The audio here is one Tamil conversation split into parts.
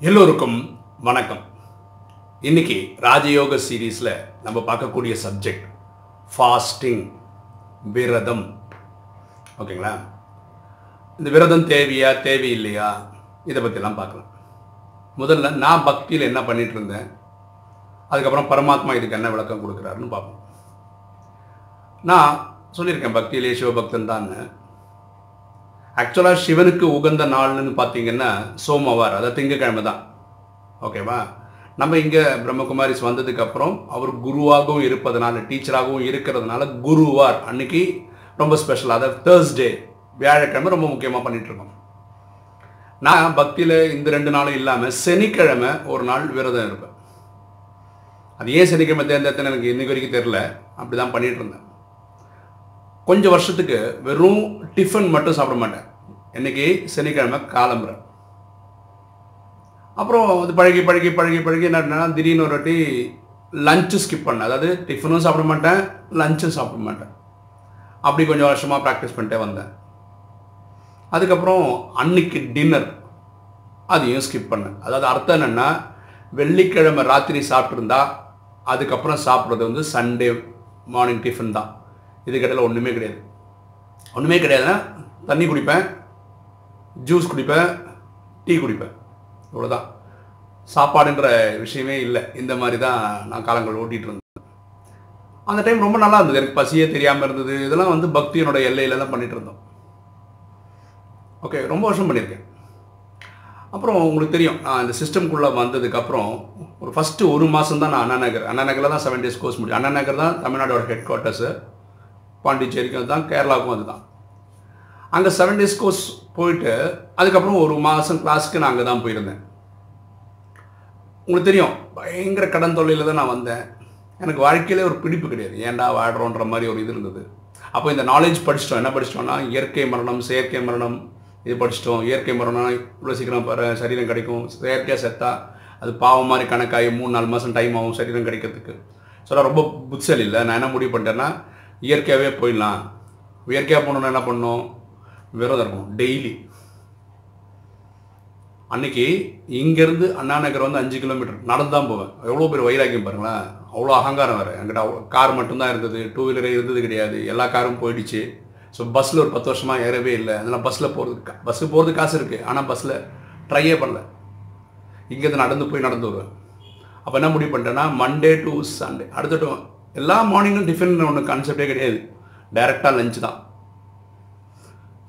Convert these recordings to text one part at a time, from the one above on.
எல்லோருக்கும் வணக்கம். இன்னைக்கு ராஜயோக சீரீஸில் நம்ம பார்க்கக்கூடிய சப்ஜெக்ட் ஃபாஸ்டிங் விரதம். ஓகேங்களா? இந்த விரதம் தேவையா தேவையில்லையா? இதை பற்றிலாம் பார்க்கலாம். முதல்ல நான் பக்தியில் என்ன பண்ணிட்டு இருந்தேன்? அதுக்கப்புறம் பரமாத்மா இதுக்கு என்ன விளக்கம் கொடுக்குறாருன்னு பார்ப்போம். நான் சொல்லியிருக்கேன் பக்தியிலே சிவபக்தன் தான். ஆக்சுவலாக சிவனுக்கு உகந்த நாள்னு பார்த்தீங்கன்னா சோமவார் அதாவது திங்கக்கிழமை தான். ஓகேவா நம்ம இங்கே பிரம்மகுமாரிஸ் வந்ததுக்கப்புறம் அவர் குருவாகவும் இருப்பதனால டீச்சராகவும் இருக்கிறதுனால குருவார். அன்னைக்கு ரொம்ப ஸ்பெஷல் அதாவது தேர்ஸ்டே வியாழக்கிழமை ரொம்ப முக்கியமாக பண்ணிகிட்ருக்கோம் இருக்கோம் நான் பக்தியில் இந்த ரெண்டு நாளும் இல்லாமல் சனிக்கிழமை ஒரு நாள் விரதம் இருப்பேன். அது ஏன் சனிக்கிழமை தேர்ந்தெடுத்தேன்னு எனக்கு இன்றைக்கு வரைக்கும் தெரில அப்படி தான் பண்ணிட்டு இருந்தேன் கொஞ்சம் வருஷத்துக்கு வெறும் டிஃபன் மட்டும் சாப்பிட மாட்டேன். இன்னைக்கு சனிக்கிழமை காலம்புற அப்புறம் அது பழகி பழகி பழகி பழகி என்ன திடீர்னு ஒரு வாட்டி லஞ்சு ஸ்கிப் பண்ணேன். அதாவது டிஃபனும் சாப்பிட மாட்டேன் லஞ்சும் சாப்பிட மாட்டேன். அப்படி கொஞ்சம் வருஷமாக ப்ராக்டிஸ் பண்ணிட்டே வந்தேன். அதுக்கப்புறம் அன்னைக்கு டின்னர் அதையும் ஸ்கிப் பண்ணேன். அதாவது அர்த்தம் என்னென்னா வெள்ளிக்கிழமை ராத்திரி சாப்பிட்ருந்தா அதுக்கப்புறம் சாப்பிட்றது வந்து சண்டே மார்னிங் டிஃபன் தான். இதுக்கிடையில் ஒன்றுமே கிடையாது. ஒன்றுமே கிடையாதுன்னா தண்ணி குடிப்பேன் ஜூஸ் குடிப்பேன் டீ குடிப்பேன். இவ்வளோதான் சாப்பாடுன்ற விஷயமே இல்லை. இந்த மாதிரி தான் நான் காலங்கள் ஓட்டிகிட்டு இருந்தேன். அந்த டைம் ரொம்ப நல்லா இருந்தது. எனக்கு பசியே தெரியாமல் இருந்தது. இதெல்லாம் வந்து பக்தியினோட எல்லையில தான் பண்ணிட்டு இருந்தோம். ஓகே ரொம்ப வருஷம் பண்ணியிருக்கேன். அப்புறம் உங்களுக்கு தெரியும் நான் இந்த சிஸ்டம்குள்ளே வந்ததுக்கப்புறம் ஒரு ஃபஸ்ட்டு ஒரு மாதம் தான் நான் அண்ணா நகர். அண்ணா நகரில் தான் செவன் டேஸ் கோர்ஸ் முடியும் அண்ணா நகர் தான் தமிழ்நாடோட ஹெட் குவார்ட்டர்ஸு பாண்டிச்சேரிக்கும் அதுதான் கேரளாவுக்கும் அதுதான் அங்கே செவன் டேஸ் கோர்ஸ் போயிட்டு அதுக்கப்புறம் ஒரு மாதம் கிளாஸுக்கு நான் அங்கே தான் போயிருந்தேன். உங்களுக்கு தெரியும் பயங்கர கடன் தொல்லையில் தான் நான் வந்தேன். எனக்கு வாழ்க்கையிலே ஒரு பிடிப்பு கிடையாது. ஏன்டா வாடுறோன்ற மாதிரி ஒரு இது இருந்தது. அப்போ இந்த நாலேஜ் படிச்சிட்டோம். என்ன படிச்சிட்டோம்னா இயற்கை மரணம் செயற்கை மரணம். இது படிச்சிட்டோம். இயற்கை மரணம் இவ்வளோ சீக்கிரம் சரீரம் கிடைக்கும். செயற்கையாக செத்தா அது பாவம் மாதிரி கணக்காகி மூணு நாலு மாதம் டைம் ஆகும் சரீரம் கிடைக்கிறதுக்கு. ஸோ நான் ரொம்ப புட்சல் இல்லை. நான் என்ன முடிவு பண்ணிட்டேன்னா இயற்கையாகவே போயிடலாம். இயற்கையாக போகணுன்னா என்ன பண்ணணும்? விரதம் இருக்கும் டெய்லி அன்னைக்கு இங்கேருந்து அண்ணா நகர் வந்து அஞ்சு கிலோமீட்டர் நடந்து தான் போவேன். எவ்வளோ பேர் வைராக்கியம் பாருங்களேன். அவ்வளோ அகங்காரம் வேறு. என்கிட்ட கார் மட்டும்தான் இருந்தது. டூ வீலரே இருந்தது கிடையாது. எல்லா காரும் போயிடுச்சு. ஸோ பஸ்ஸில் ஒரு பத்து வருஷமாக ஏறவே இல்லை. அதனால் பஸ்ஸில் போகிறதுக்கு பஸ்ஸுக்கு போகிறதுக்கு காசு இருக்குது ஆனால் பஸ்ஸில் ட்ரையே பண்ணல. இங்கேருந்து நடந்து போய் நடந்து வருவேன். அப்போ என்ன முடிவு பண்ணிட்டேன்னா மண்டே டு சண்டே அடுத்துட்டு எல்லா மார்னிங்கும் டிஃபன் ஒன்று கான்செப்டே கிடையாது. டைரெக்டாக லஞ்சு தான்.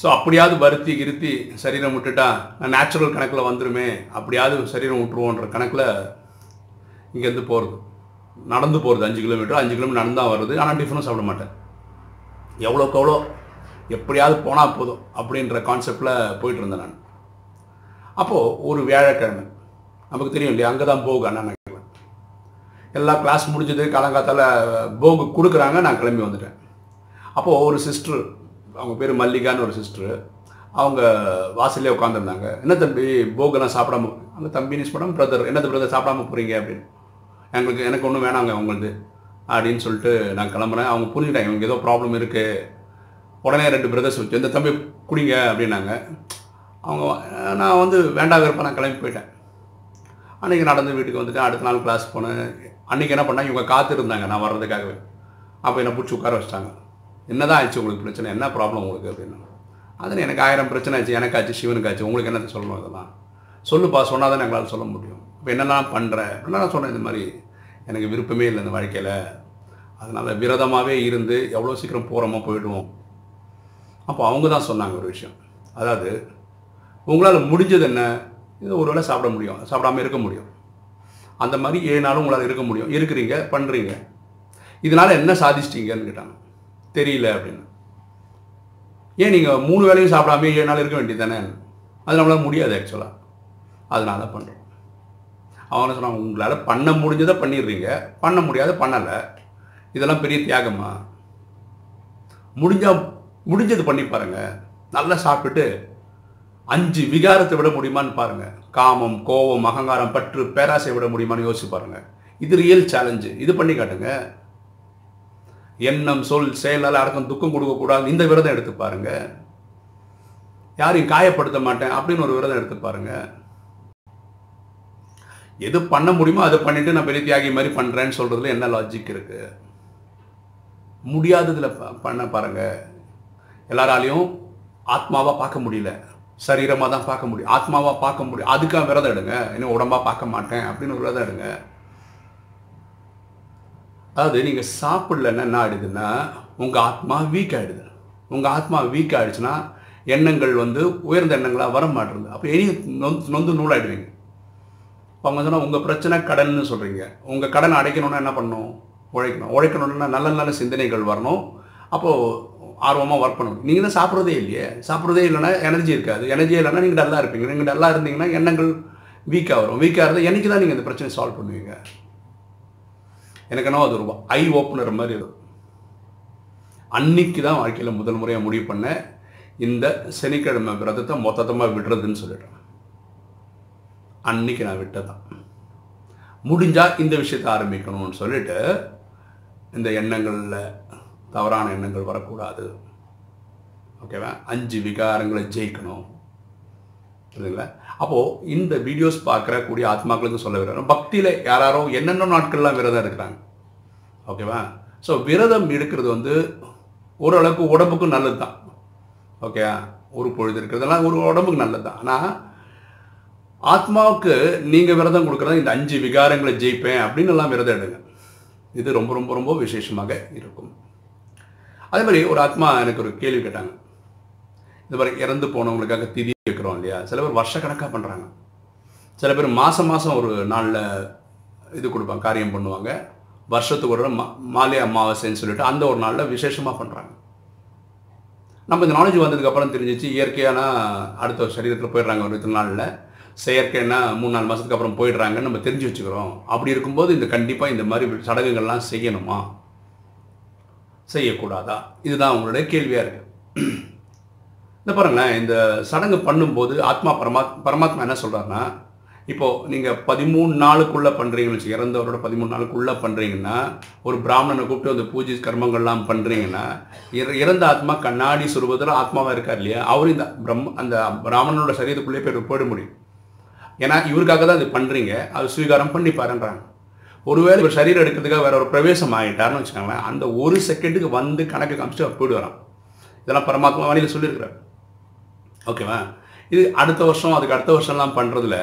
ஸோ அப்படியாவது வருத்தி கிருத்தி சரீரம் விட்டுட்டா நான் நேச்சுரல் கணக்கில் வந்துருமே அப்படியாவது சரீரம் விட்டுருவோன்ற கணக்கில் இங்கேருந்து போகிறது நடந்து போகிறது அஞ்சு கிலோமீட்டர் அஞ்சு கிலோமீட்டர் நடந்து தான் வருது ஆனால் டிஃபனும் சாப்பிட மாட்டேன். எவ்வளோக்கு எவ்வளோ எப்படியாவது போனால் போதும் அப்படின்ற கான்செப்டில் போயிட்டு இருந்தேன் நான். அப்போது ஒரு வியாழக்கிழமை நமக்கு தெரியும் இல்லையா? அங்கே தான் போகும் அண்ணா எல்லா கிளாஸ் முடிஞ்சது காலங்காத்தால் போகு கொடுக்குறாங்க நான் கிளம்பி வந்துட்டேன். அப்போது ஒரு சிஸ்டர் அவங்க பேர் மல்லிகான்னு ஒரு சிஸ்டர் அவங்க வாசல்லே உட்காந்துருந்தாங்க என்ன தம்பி போகெல்லாம் சாப்பிடாம அந்த தம்பின்னு படம் பிரதர் என்னது பிரதர் சாப்பிடாம போகிறீங்க அப்படின்னு. எங்களுக்கு எனக்கு ஒன்றும் வேணாங்க அவங்களது அப்படின்னு சொல்லிட்டு நான் கிளம்புறேன். அவங்க புரிஞ்சுட்டாங்க இவங்க ஏதோ ப்ராப்ளம் இருக்குது உடனே ரெண்டு பிரதர்ஸ் வச்சு இந்த தம்பி குடிங்க அப்படின்னாங்க. அவங்க நான் வந்து வேண்டாம் விருப்பம் நான் கிளம்பி போயிட்டேன். அன்றைக்கி நடந்து வீட்டுக்கு வந்துட்டு அடுத்த நாள் கிளாஸ் போனேன். அன்றைக்கி என்ன பண்ணாங்க? இவங்க காத்திருந்தாங்க நான் வர்றதுக்காகவே. அப்போ என்னை பிடிச்சி உட்கார வச்சிட்டாங்க. என்ன தான் ஆச்சு உங்களுக்கு பிரச்சனை? என்ன ப்ராப்ளம் உங்களுக்கு அப்படின்னு. அதில் எனக்கு ஆயிரம் பிரச்சனை ஆச்சு எனக்காச்சு சிவனுக்காச்சு. உங்களுக்கு என்ன சொல்லணும் இதெல்லாம் சொல்லுப்பா சொன்னால் தான் எங்களால் சொல்ல முடியும். இப்போ என்னெல்லாம் பண்ணுறேன் அப்படின்னா நான் சொன்னேன் இந்த மாதிரி எனக்கு விருப்பமே இல்லை இந்த வாழ்க்கையில். அதனால் விரதமாகவே இருந்து எவ்வளோ சீக்கிரம் போகிறோமோ போயிடுவோம். அப்போ அவங்க தான் சொன்னாங்க ஒரு விஷயம். அதாவது உங்களால் முடிஞ்சது என்ன? இது ஒரு வேளை சாப்பிட முடியும். சாப்பிடாம இருக்க முடியும். அந்த மாதிரி ஏனாலும் உங்களால் இருக்க முடியும். இருக்கிறீங்க பண்ணுறீங்க இதனால் என்ன சாதிச்சிட்டீங்கன்னு கேட்டாங்க. தெரியல அப்படின்னு. ஏன் நீங்கள் மூணு வேலையும் சாப்பிடாமே ஏழு நாள் இருக்க வேண்டியது தானே அது நம்மளால் முடியாது ஆக்சுவலாக அதனால பண்ணுறோம் அவங்க சொன்னாங்க உங்களால் பண்ண முடிஞ்சதை பண்ணிடுறீங்க. பண்ண முடியாத பண்ணலை. இதெல்லாம் பெரிய தியாகமா? முடிஞ்சால் முடிஞ்சது பண்ணி பாருங்கள் நல்லா சாப்பிட்டுட்டு அஞ்சு விகாரத்தை விட முடியுமான்னு பாருங்க. காமம் கோபம் அகங்காரம் பற்று பேராசை விட முடியுமான்னு யோசிச்சு பாருங்கள் இது ரியல் சேலஞ்சு இது பண்ணி காட்டுங்க. எண்ணம் சொல் செயலால் அடக்கம் துக்கம் கொடுக்கக்கூடாது இந்த விரதம் எடுத்து பாருங்க. யாரையும் காயப்படுத்த மாட்டேன் அப்படின்னு ஒரு விரதம் எடுத்து பாருங்க. எது பண்ண முடியுமோ அதை பண்ணிட்டு நான் பெரிய தியாகி மாதிரி பண்ணுறேன்னு சொல்கிறதுல என்ன லாஜிக் இருக்குது முடியாததில் பண்ண பாருங்க. எல்லாராலையும் ஆத்மாவாக பார்க்க முடியல. சரீரமாக தான் பார்க்க முடியும். ஆத்மாவாக பார்க்க முடியும். அதுக்காக விரதம் எடுங்க. இன்னும் உடம்பாக பார்க்க மாட்டேன் அப்படின்னு விரதம் எடுங்க. அதாவது நீங்கள் சாப்பிடலன்னா என்ன ஆயிடுதுன்னா உங்கள் ஆத்மா வீக் ஆகிடுது உங்கள் ஆத்மா வீக் ஆகிடுச்சுன்னா எண்ணங்கள் வந்து உயர்ந்த எண்ணங்களாக வர மாட்டேங்குது. அப்போ இனி நொந்து நொந்து நூலாயிடுவீங்க. இப்போ அவங்க சொன்னால் உங்கள் பிரச்சனை கடன்னு சொல்கிறீங்க உங்கள் கடன் அடைக்கணும்னா என்ன பண்ணணும்? உழைக்கணும். உழைக்கணும்னா நல்ல நல்ல சிந்தனைகள் வரணும். அப்போது ஆர்வமாக ஒர்க் பண்ணணும். நீங்கள் தான் சாப்பிட்றதே இல்லையே. சாப்பிட்றதே இல்லைன்னா எனர்ஜி இருக்காது. எனர்ஜி இல்லைன்னா நீங்கள் டல்லாக இருப்பீங்க. நீங்கள் டல்லாக இருந்தீங்கன்னா எண்ணங்கள் வீக்காக வரும் வீக்காக இருந்தால் என்றைக்கு தான் நீங்கள் இந்த பிரச்சனை சால்வ் பண்ணுவீங்க? எனக்கு என்ன அது ஒரு ஐ ஓப்பனர் மாதிரி இருக்கும் அன்னைக்கு தான் வாழ்க்கையில் முதல் முறையாக முடிவு பண்ணேன் இந்த சனிக்கிழமை விரதத்தை மொத்தமாக விடுறதுன்னு சொல்லிட்டேன். அன்னைக்கு நான் விட்டதான். முடிஞ்சால் இந்த விஷயத்தை ஆரம்பிக்கணும்னு சொல்லிட்டு இந்த எண்ணங்களில் தவறான எண்ணங்கள் வரக்கூடாது. ஓகேவா? அஞ்சு விகாரங்களை ஜெயிக்கணும். புரியுதுங்களா? அப்போது இந்த வீடியோஸ் பார்க்குற கூடிய ஆத்மாக்களுக்கு சொல்ல விரும்புகிறோம் பக்தியில் யாராரோ என்னென்ன நாட்கள்லாம் விரதம் இருக்கிறாங்க. ஓகேவா? ஸோ விரதம் எடுக்கிறது வந்து ஓரளவுக்கு உடம்புக்கும் நல்லது தான் ஓகே ஒரு பொழுது இருக்கிறதெல்லாம் ஒரு உடம்புக்கு நல்லது தான் ஆனால் ஆத்மாவுக்கு நீங்கள் விரதம் கொடுக்குறது இந்த அஞ்சு விகாரங்களை ஜெயிப்பேன் அப்படின்னு எல்லாம் விரதம் எடுங்க. இது ரொம்ப ரொம்ப ரொம்ப விசேஷமாக இருக்கும். அதே மாதிரி ஒரு ஆத்மா எனக்கு ஒரு கேள்வி கேட்டாங்க. இந்த மாதிரி இறந்து போனவங்களுக்காக திதி வைக்கிறோம் இல்லையா? சில பேர் வருஷக்கணக்காக பண்ணுறாங்க சில பேர் மாதம் மாதம் ஒரு நாளில் இது கொடுப்பாங்க காரியம் பண்ணுவாங்க. வருஷத்துக்கு ஒரு மா மாலை அமாவாசைன்னு சொல்லிட்டு அந்த ஒரு நாளில் விசேஷமாக பண்ணுறாங்க நம்ம இந்த நாலேஜ் வந்ததுக்கப்புறம் தெரிஞ்சிச்சு இயற்கையான அடுத்த சரீரத்தில் போயிடுறாங்க ஒரு இத்தனை நாளில். செயற்கைன்னா மூணு நாலு மாதத்துக்கு அப்புறம் போயிடுறாங்கன்னு நம்ம தெரிஞ்சு வச்சுக்கிறோம். அப்படி இருக்கும்போது இந்த கண்டிப்பாக இந்த மாதிரி சடங்குகள்லாம் செய்யணுமா? செய்யக்கூடாதா? இதுதான் உங்களுடைய கேள்வியாக இருக்குது இந்த பாருங்களேன் இந்த சடங்கு பண்ணும்போது ஆத்மா பரமாத் பரமாத்மா என்ன சொல்கிறாருன்னா இப்போது நீங்கள் பதிமூணு நாளுக்குள்ளே பண்ணுறீங்கன்னு வச்சு இறந்தவரோட பதிமூணு நாளுக்குள்ளே பண்ணுறீங்கன்னா ஒரு பிராமணனை கூப்பிட்டு அந்த பூஜை கர்மங்கள்லாம் பண்ணுறீங்கன்னா இற- இறந்த ஆத்மா கண்ணாடி சுருபத்தில் ஆத்மாவாக இருக்கார் இல்லையா? அவரும் இந்த பிரம் அந்த பிராமணனோட சரீரத்துக்குள்ளேயே போய் போயிட முடியும். ஏன்னா இவருக்காக தான் இது பண்ணுறீங்க அது ஸ்வீகாரம் பண்ணி பாருன்றாங்க ஒருவேளை ஒரு சரீரம் எடுக்கிறதுக்காக வேற ஒரு பிரவேசம் ஆகிட்டாருன்னு வச்சுக்கோங்களேன் அந்த ஒரு செகண்டுக்கு வந்து கணக்கு காமிச்சிட்டு அவர் போயிடுவாராம் இதெல்லாம் பரமாத்மா வாணியில் சொல்லியிருக்கிறார். ஓகேவா? இது அடுத்த வருஷம் அதுக்கு அடுத்த வருஷம்லாம் பண்ணுறதுல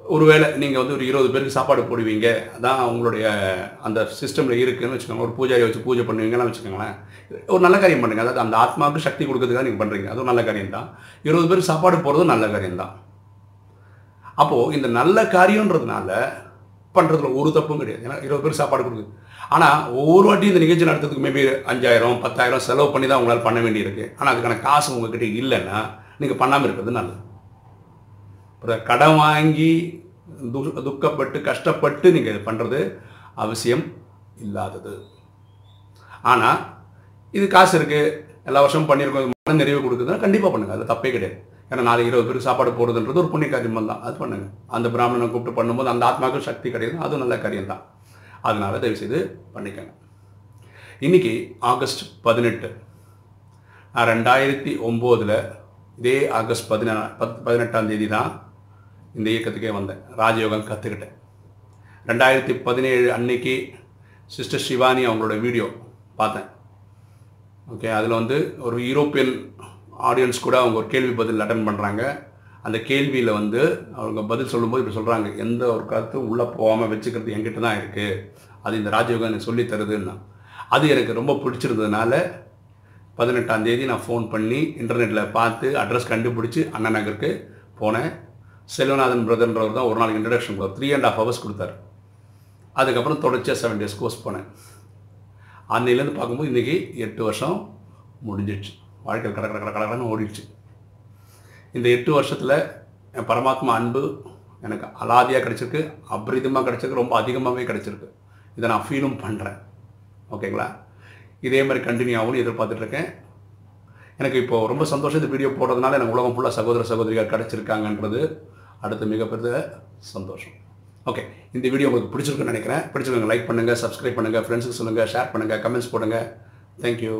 ஒருவேளை நீங்கள் வந்து ஒரு இருபது பேருக்கு சாப்பாடு போடுவீங்க அதான் உங்களுடைய அந்த சிஸ்டமில் இருக்குன்னு வச்சுக்கோங்க ஒரு பூஜாரியை வச்சு பூஜை பண்ணுவீங்கன்னு வச்சுக்கோங்களேன் ஒரு நல்ல காரியம் பண்ணுங்கள் அதாவது அந்த ஆத்மாவுக்கு சக்தி கொடுக்கறதுக்காக நீங்கள் பண்ணுறீங்க அதுவும் நல்ல காரியம் தான் இருபது பேருக்கு சாப்பாடு போடுறதும் நல்ல காரியம் தான் அப்போது இந்த நல்ல காரியன்றதுனால பண்ணுறதுல ஒரு தப்பும் கிடையாது. ஏன்னா இருபது பேருக்கு சாப்பாடு கொடுக்குது. ஆனால் ஒவ்வொரு வாட்டியும் இந்த நிகழ்ச்சி நடத்துறதுக்கு மேபி அஞ்சாயிரம் பத்தாயிரம் செலவு பண்ணி தான் உங்களால் பண்ண வேண்டியிருக்கு. ஆனால் அதுக்கான காசு உங்ககிட்ட இல்லைன்னா நீங்கள் பண்ணாமல் இருக்கிறது நல்லது. அப்புறம் கடன் வாங்கி து துக்கப்பட்டு கஷ்டப்பட்டு நீங்கள் இது பண்ணுறது அவசியம் இல்லாதது. ஆனால் இது காசு இருக்குது எல்லா வருஷமும் பண்ணியிருக்கோம். மன நிறைவு கொடுக்குதுன்னா கண்டிப்பாக பண்ணுங்கள் அது தப்பே கிடையாது. ஏன்னா நாளைக்கு இருபது பேருக்கு சாப்பாடு போடுறதுன்றது ஒரு புண்ணிய காரியம் தான் அது பண்ணுங்க. அந்த பிராமணனை கூப்பிட்டு பண்ணும்போது அந்த ஆத்மாவுக்கு சக்தி கிடையாது. அதுவும் நல்ல காரியம் தான் அதனால தயவு செய்து பண்ணிக்கங்க. இன்னைக்கு ஆகஸ்ட் பதினெட்டு. நான் ரெண்டாயிரத்தி ஒம்போதில் இதே ஆகஸ்ட் பதினா பத் பதினெட்டாம் தேதி தான் இந்த இயக்கத்துக்கே வந்தேன். ராஜயோகம் கற்றுக்கிட்டேன் ரெண்டாயிரத்தி பதினேழு அன்னைக்கு சிஸ்டர் சிவானி அவங்களோட வீடியோ பார்த்தேன். ஓகே அதில் வந்து ஒரு யூரோப்பியன் ஆடியன்ஸ் கூட அவங்க ஒரு கேள்வி பதில் அட்டன் பண்ணுறாங்க அந்த கேள்வியில் வந்து அவங்க பதில் சொல்லும்போது இப்படி சொல்கிறாங்க எந்த ஒரு கருத்து உள்ளே போகாமல் வச்சுக்கிறது என்கிட்ட தான் இருக்குது அது இந்த ராஜயோகம் எனக்கு சொல்லித் தருதுன்னா. அது எனக்கு ரொம்ப பிடிச்சிருந்ததுனால பதினெட்டாம் தேதி நான் ஃபோன் பண்ணி இன்டர்நெட்டில் பார்த்து அட்ரஸ் கண்டுபிடிச்சி அண்ணா நகருக்கு போனேன். செல்வநாதன் பிரதர்ன்றவர் தான் ஒரு நாள் இன்ட்ரடக்ஷன் கொடுத்தார். த்ரீ அண்ட் ஹாஃப் ஹவர்ஸ் கொடுத்தாரு. அதுக்கப்புறம் தொடர்ச்சியாக செவன் டேஸ் கோர்ஸ் போனேன். அன்னையிலேருந்து பார்க்கும்போது இன்றைக்கி எட்டு வருஷம் முடிஞ்சிடுச்சு. வாழ்க்கை கட கட ஓடிடுச்சு. இந்த எட்டு வருஷத்தில் என் பரமாத்மா அன்பு எனக்கு அலாதியாக கிடச்சிருக்கு அபரிதமாக கிடச்சிருக்கு ரொம்ப அதிகமாகவே கிடச்சிருக்கு. இதை நான் ஃபீலும் பண்ணுறேன் ஓகேங்களா? இதே மாதிரி கண்டினியூ ஆகும்னு எதிர்பார்த்துட்ருக்கேன். எனக்கு இப்போ ரொம்ப சந்தோஷம் இந்த வீடியோ போடுறதுனால எனக்கு உலகம் ஃபுல்லாக சகோதர சகோதரிகள் கிடச்சிருக்காங்கன்றது அடுத்த மிகப்பெரிய சந்தோஷம். ஓகே இந்த வீடியோ உங்களுக்கு பிடிச்சிருக்குன்னு நினைக்கிறேன். பிடிச்சிருக்கவங்க லைக் பண்ணுங்கள் சப்ஸ்கிரைப் பண்ணுங்கள் ஃப்ரெண்ட்ஸுக்கு சொல்லுங்கள் ஷேர் பண்ணுங்கள் கமெண்ட்ஸ் போடுங்கள் தேங்க்யூ